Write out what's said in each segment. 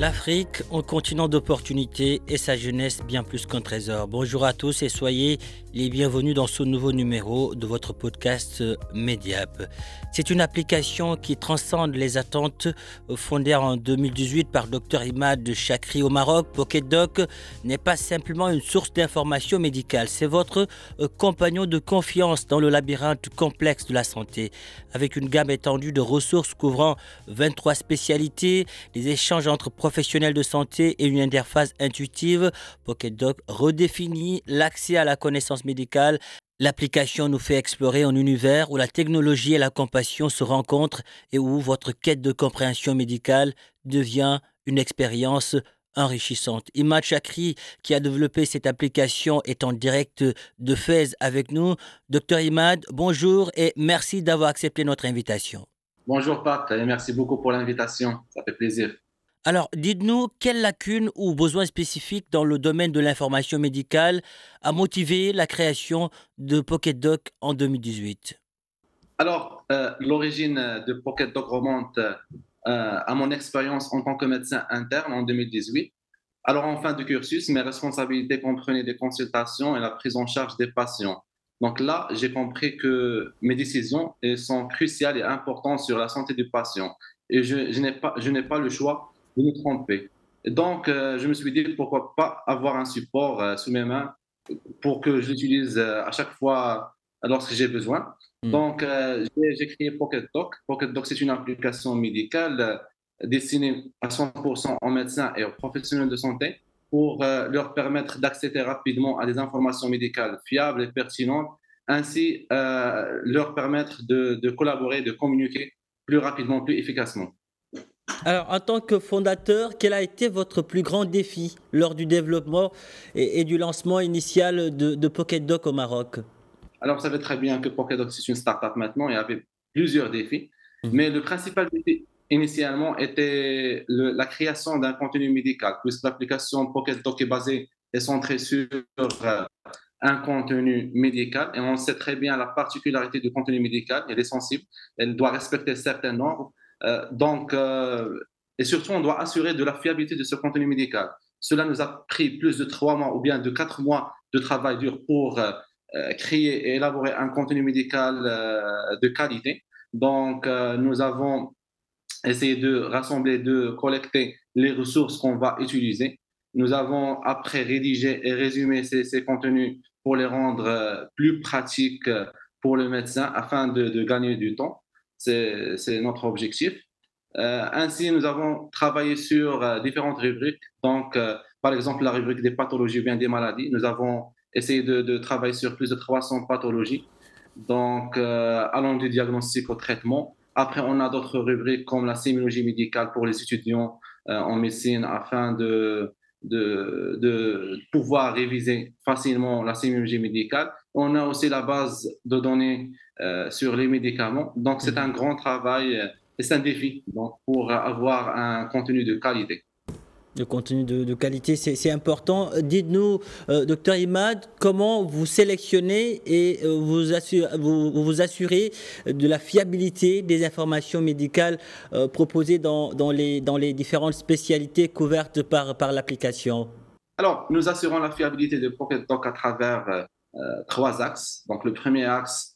L'Afrique, un continent d'opportunités et sa jeunesse bien plus qu'un trésor. Bonjour à tous et soyez les bienvenus dans ce nouveau numéro de votre podcast Mediap. C'est une application qui transcende les attentes fondée en 2018 par Dr Imad Chakri au Maroc. Pocket Doc n'est pas simplement une source d'information médicale, c'est votre compagnon de confiance dans le labyrinthe complexe de la santé. Avec une gamme étendue de ressources couvrant 23 spécialités, des échanges entre professionnels de santé et une interface intuitive, Pocket Doc redéfinit l'accès à la connaissance médicale. L'application nous fait explorer un univers où la technologie et la compassion se rencontrent et où votre quête de compréhension médicale devient une expérience enrichissante. Imad Chakri, qui a développé cette application, est en direct de Fès avec nous. Docteur Imad, bonjour et merci d'avoir accepté notre invitation. Bonjour Pat, et merci beaucoup pour l'invitation. Ça fait plaisir. Alors, dites-nous, quelle lacune ou besoin spécifique dans le domaine de l'information médicale a motivé la création de Pocket Doc en 2018 Alors, euh, l'origine de Pocket Doc remonte euh, à mon expérience en tant que médecin interne en 2018. Alors, en fin de cursus, mes responsabilités comprenaient des consultations et la prise en charge des patients. Donc là, j'ai compris que mes décisions sont cruciales et importantes sur la santé du patient. Et je, je n'ai pas le choix de me tromper. Donc, euh, je me suis dit pourquoi pas avoir un support euh, sous mes mains pour que je l'utilise euh, à chaque fois lorsque j'ai besoin. Mm. Donc, j'ai créé Pocket Doc. Pocket Doc, c'est une application médicale destinée à 100% aux médecins et aux professionnels de santé pour leur permettre d'accéder rapidement à des informations médicales fiables et pertinentes, ainsi leur permettre de, de collaborer, de communiquer plus rapidement, plus efficacement. Alors, en tant que fondateur, quel a été votre plus grand défi lors du développement et, et du lancement initial de, de Pocket Doc au Maroc? Alors, vous savez très bien que Pokédoc, c'est une startup maintenant et avait plusieurs défis. Mhm. Mais le principal défi initialement était le- la création d'un contenu médical, puisque l'application Pokédoc est basée et centrée sur euh, un contenu médical. Et on sait très bien la particularité du contenu médical. Elle est sensible. Elle doit respecter certaines normes. Euh, donc, euh, et surtout, on doit assurer de la fiabilité de ce contenu médical. Cela nous a pris plus de trois mois ou bien de quatre mois de travail dur pour euh, créer et élaborer un contenu médical de qualité. Donc, nous avons essayé de rassembler, de collecter les ressources qu'on va utiliser. Nous avons après rédigé et résumé ces, contenus pour les rendre plus pratiques pour le médecin afin de gagner du temps. C'est notre objectif. Euh, ainsi, nous avons travaillé sur euh, différentes rubriques. Donc, euh, par exemple, la rubrique des pathologies ou bien des maladies. Nous avons essayé de, travailler sur plus de 300 pathologies. Donc, allant du diagnostic au traitement. Après, on a d'autres rubriques comme la sémiologie médicale pour les étudiants en médecine afin de, de, de pouvoir réviser facilement la sémiologie médicale. On a aussi la base de données euh, sur les médicaments. Donc, c'est un grand travail euh, et c'est un défi donc, pour avoir un contenu de qualité. Le contenu de, qualité, c'est important. Dites-nous, euh, docteur Imad, comment vous sélectionnez et euh, vous, assurez, vous, vous assurez de la fiabilité des informations médicales euh, proposées dans, les, dans les différentes spécialités couvertes par, par l'application? Alors, nous assurons la fiabilité de Pocket Doc à travers trois axes. Donc, le premier axe,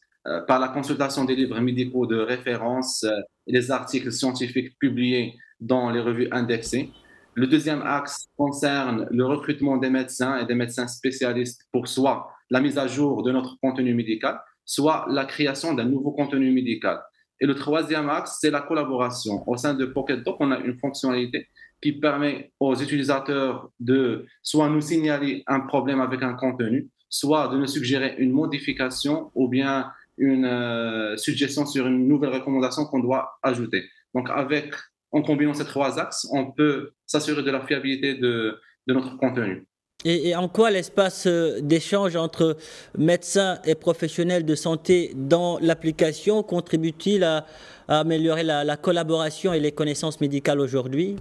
par la consultation des livres médicaux de référence et les articles scientifiques publiés dans les revues indexées. Le deuxième axe concerne le recrutement des médecins et des médecins spécialistes pour soit la mise à jour de notre contenu médical, soit la création d'un nouveau contenu médical. Et le troisième axe, c'est la collaboration. Au sein de PocketDoc, on a une fonctionnalité qui permet aux utilisateurs de soit nous signaler un problème avec un contenu, soit de nous suggérer une modification ou bien une euh, suggestion sur une nouvelle recommandation qu'on doit ajouter. Donc, avec, en combinant ces trois axes, on peut s'assurer de la fiabilité de, de notre contenu. Et, en quoi l'espace euh, d'échange entre médecins et professionnels de santé dans l'application contribue-t-il à, améliorer la, collaboration et les connaissances médicales aujourd'hui?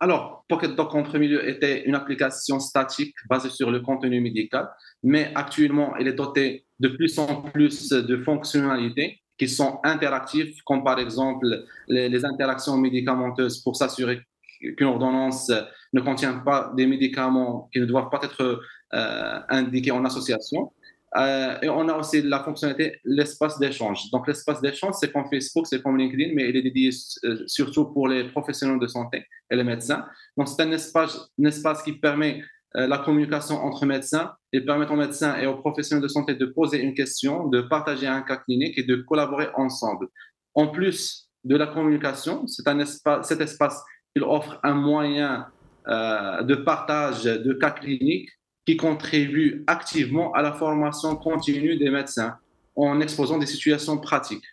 Alors, PocketDoc en premier lieu était une application statique basée sur le contenu médical, mais actuellement, elle est dotée de plus en plus de fonctionnalités qui sont interactives, comme par exemple les interactions médicamenteuses pour s'assurer qu'une ordonnance ne contient pas des médicaments qui ne doivent pas être euh, indiqués en association. Euh, et on a aussi la fonctionnalité l'espace d'échange. Donc l'espace d'échange, c'est comme Facebook, c'est comme LinkedIn, mais il est dédié euh, surtout pour les professionnels de santé et les médecins. Donc c'est un espace qui permet la communication entre médecins et permet aux médecins et aux professionnels de santé de poser une question, de partager un cas clinique et de collaborer ensemble. En plus de la communication, cet espace offre un moyen euh, de partage de cas cliniques qui contribue activement à la formation continue des médecins en exposant des situations pratiques.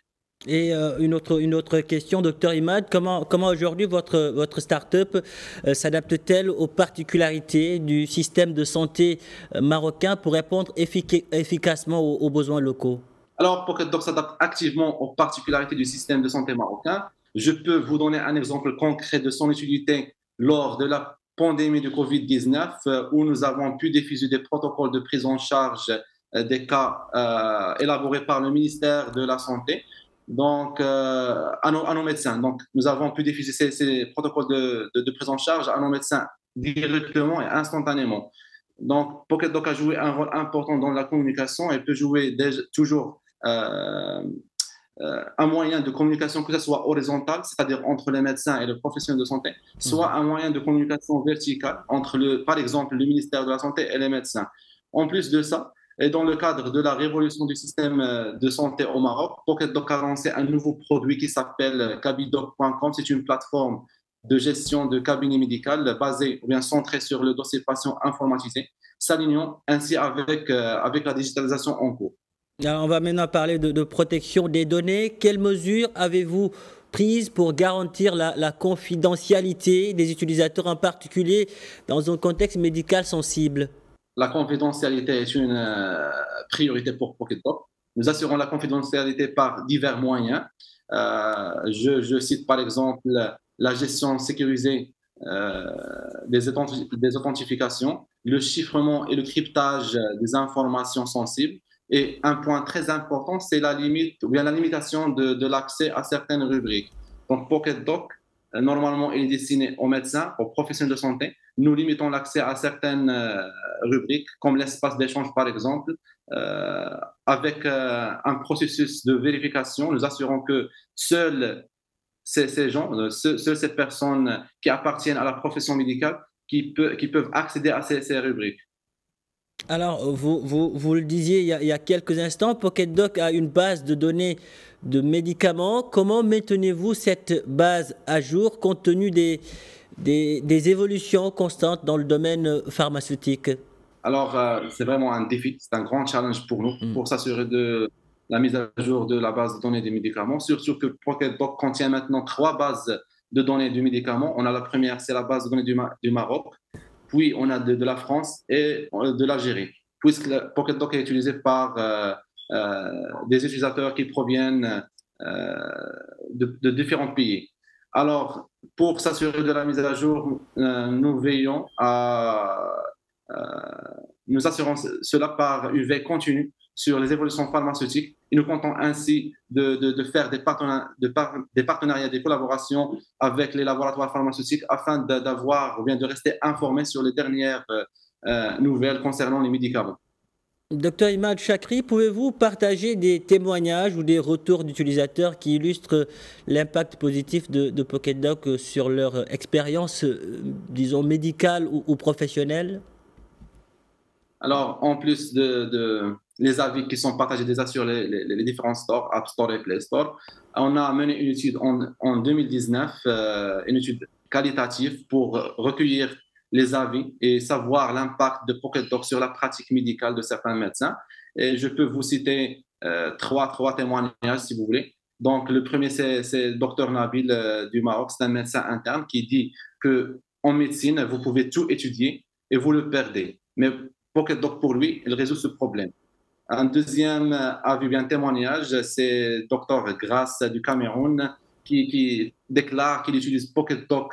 Et euh, une, autre, question, docteur Imad, comment, comment aujourd'hui votre, votre start-up euh, s'adapte-t-elle aux particularités du système de santé marocain pour répondre efficacement aux, besoins locaux? Alors, PocketDoc s'adapte activement aux particularités du système de santé marocain je peux vous donner un exemple concret de son utilité lors de la pandémie de Covid-19 euh, où nous avons pu diffuser des protocoles de prise en charge euh, des cas euh, élaborés par le ministère de la Santé donc, à, nos, médecins. Donc, nous avons pu diffuser ces, protocoles de, prise en charge à nos médecins directement et instantanément. Donc, PocketDoc a joué un rôle important dans la communication et peut jouer toujours euh, un moyen de communication, que ce soit horizontal, c'est-à-dire entre les médecins et les professionnels de santé, soit mhm. un moyen de communication verticale entre, le, par exemple, le ministère de la Santé et les médecins. En plus de ça, et dans le cadre de la révolution du système euh, de santé au Maroc, PocketDoc a lancé un nouveau produit qui s'appelle cabidoc.com. C'est une plateforme de gestion de cabinet médical basée ou bien centrée sur le dossier patient informatisé, s'alignant ainsi avec, euh, avec la digitalisation en cours on va maintenant parler de, protection des données. Quelles mesures avez-vous prises pour garantir la, confidentialité des utilisateurs, en particulier dans un contexte médical sensible? La confidentialité est une euh, priorité pour PocketDoc. Nous assurons la confidentialité par divers moyens. Euh, je, cite par exemple la gestion sécurisée euh, des, authentifications, le chiffrement et le cryptage des informations sensibles, et un point très important, c'est la limite ou bien la limitation de, de l'accès à certaines rubriques. Donc, PocketDoc, normalement, il est destiné aux médecins, aux professionnels de santé. Nous limitons l'accès à certaines euh, rubriques, comme l'espace d'échange, par exemple, euh, avec un processus de vérification. Nous assurons que seuls ces, gens, seules ces personnes qui appartiennent à la profession médicale, qui, peuvent accéder à ces rubriques. Alors, vous, vous, vous le disiez il y, a, il y, a, quelques instants, PocketDoc a une base de données de médicaments. Comment maintenez-vous cette base à jour compte tenu des, des, des évolutions constantes dans le domaine pharmaceutique? Alors, euh, c'est vraiment un défi, c'est un grand challenge pour nous, mm. pour s'assurer de la mise à jour de la base de données des médicaments. Surtout que PocketDoc contient maintenant trois bases de données du médicament. On a la première, c'est la base de données du, du Maroc puis on a de, la France et euh, de l'Algérie, puisque PocketDoc est utilisé par euh, euh, des utilisateurs qui proviennent de, différents pays. Alors, pour s'assurer de la mise à jour, nous veillons à, nous assurons cela par une veille continue sur les évolutions pharmaceutiques et nous comptons ainsi de, de, faire des, des partenariats, des collaborations avec les laboratoires pharmaceutiques afin d'avoir ou bien de rester informés sur les dernières euh, nouvelles concernant les médicaments. Docteur Imad Chakri, pouvez-vous partager des témoignages ou des retours d'utilisateurs qui illustrent l'impact positif de, de PocketDoc sur leur expérience, euh, disons, médicale ou, professionnelle? Alors, en plus de, les avis qui sont partagés déjà sur les, différents stores, App Store et Play Store, on a mené une étude en, 2019, euh, une étude qualitative pour recueillir les avis et savoir l'impact de PocketDoc sur la pratique médicale de certains médecins. Et je peux vous citer euh, trois, trois témoignages si vous voulez. Donc, le premier, c'est Dr Nabil euh, du Maroc, c'est un médecin interne qui dit que en médecine, vous pouvez tout étudier et vous le perdez. Mais PocketDoc, pour lui, il résout ce problème. Un deuxième avis, bien témoignage, c'est Dr Grasse du Cameroun qui, déclare qu'il utilise PocketDoc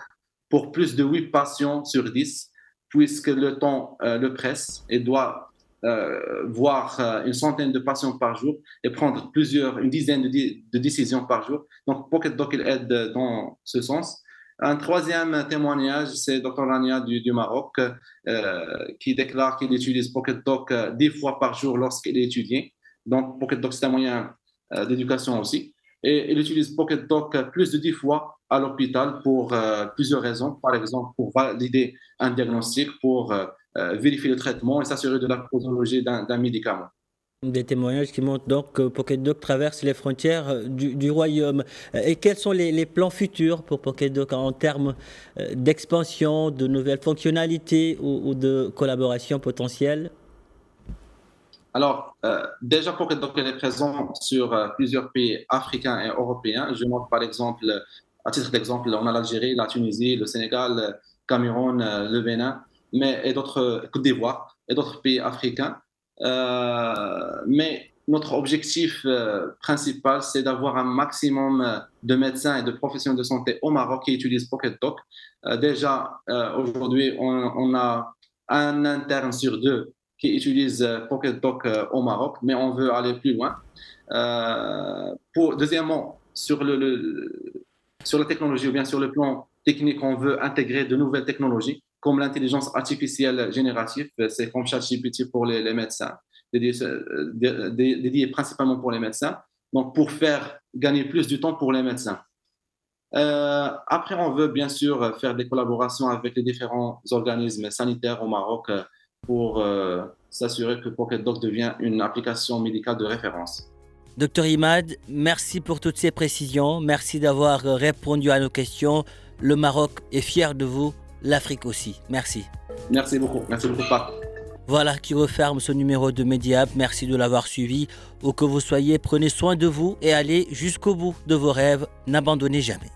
pour plus de 8 patients sur 10, puisque le temps euh, le presse et doit euh, voir euh, une centaine de patients par jour et prendre plusieurs, une dizaine de, décisions par jour. Donc, PocketDoc il aide dans ce sens. Un troisième témoignage, c'est Dr Rania du, du Maroc, qui déclare qu'il utilise PocketDoc 10 fois par jour lorsqu'il est étudié. Donc, PocketDoc, c'est un moyen d'éducation aussi. Et il utilise PocketDoc plus de 10 fois à l'hôpital pour euh, plusieurs raisons. Par exemple, pour valider un diagnostic, pour euh, euh, vérifier le traitement et s'assurer de la posologie d'un médicament. Des témoignages qui montrent donc que PocketDoc traverse les frontières du, royaume. Et quels sont les, plans futurs pour PocketDoc en termes d'expansion, de nouvelles fonctionnalités ou, de collaboration potentielle? Alors, déjà, PocketDoc est présent sur plusieurs pays africains et européens. Je montre par exemple à titre d'exemple, on a l'Algérie, la Tunisie, le Sénégal, le Cameroun, euh, le Bénin, mais, et d'autres, Côte d'Ivoire, et d'autres pays africains. Euh, mais notre objectif euh, principal, c'est d'avoir un maximum de médecins et de professionnels de santé au Maroc qui utilisent PocketDoc. déjà, aujourd'hui, on, a un interne sur deux qui utilise PocketDoc au Maroc, mais on veut aller plus loin. deuxièmement, sur sur la technologie ou bien sur le plan technique, on veut intégrer de nouvelles technologies comme l'intelligence artificielle générative, c'est comme ChatGPT pour les, médecins, euh, dédié, principalement pour les médecins, donc pour faire gagner plus du temps pour les médecins. Euh, après, on veut bien sûr faire des collaborations avec les différents organismes sanitaires au Maroc pour euh, s'assurer que PocketDoc devient une application médicale de référence. Docteur Imad, merci pour toutes ces précisions. Merci d'avoir répondu à nos questions. Le Maroc est fier de vous, l'Afrique aussi. Merci. Merci beaucoup. Merci beaucoup, Pat. Voilà qui referme ce numéro de Mediap. Merci de l'avoir suivi. Où que vous soyez, prenez soin de vous et allez jusqu'au bout de vos rêves. N'abandonnez jamais.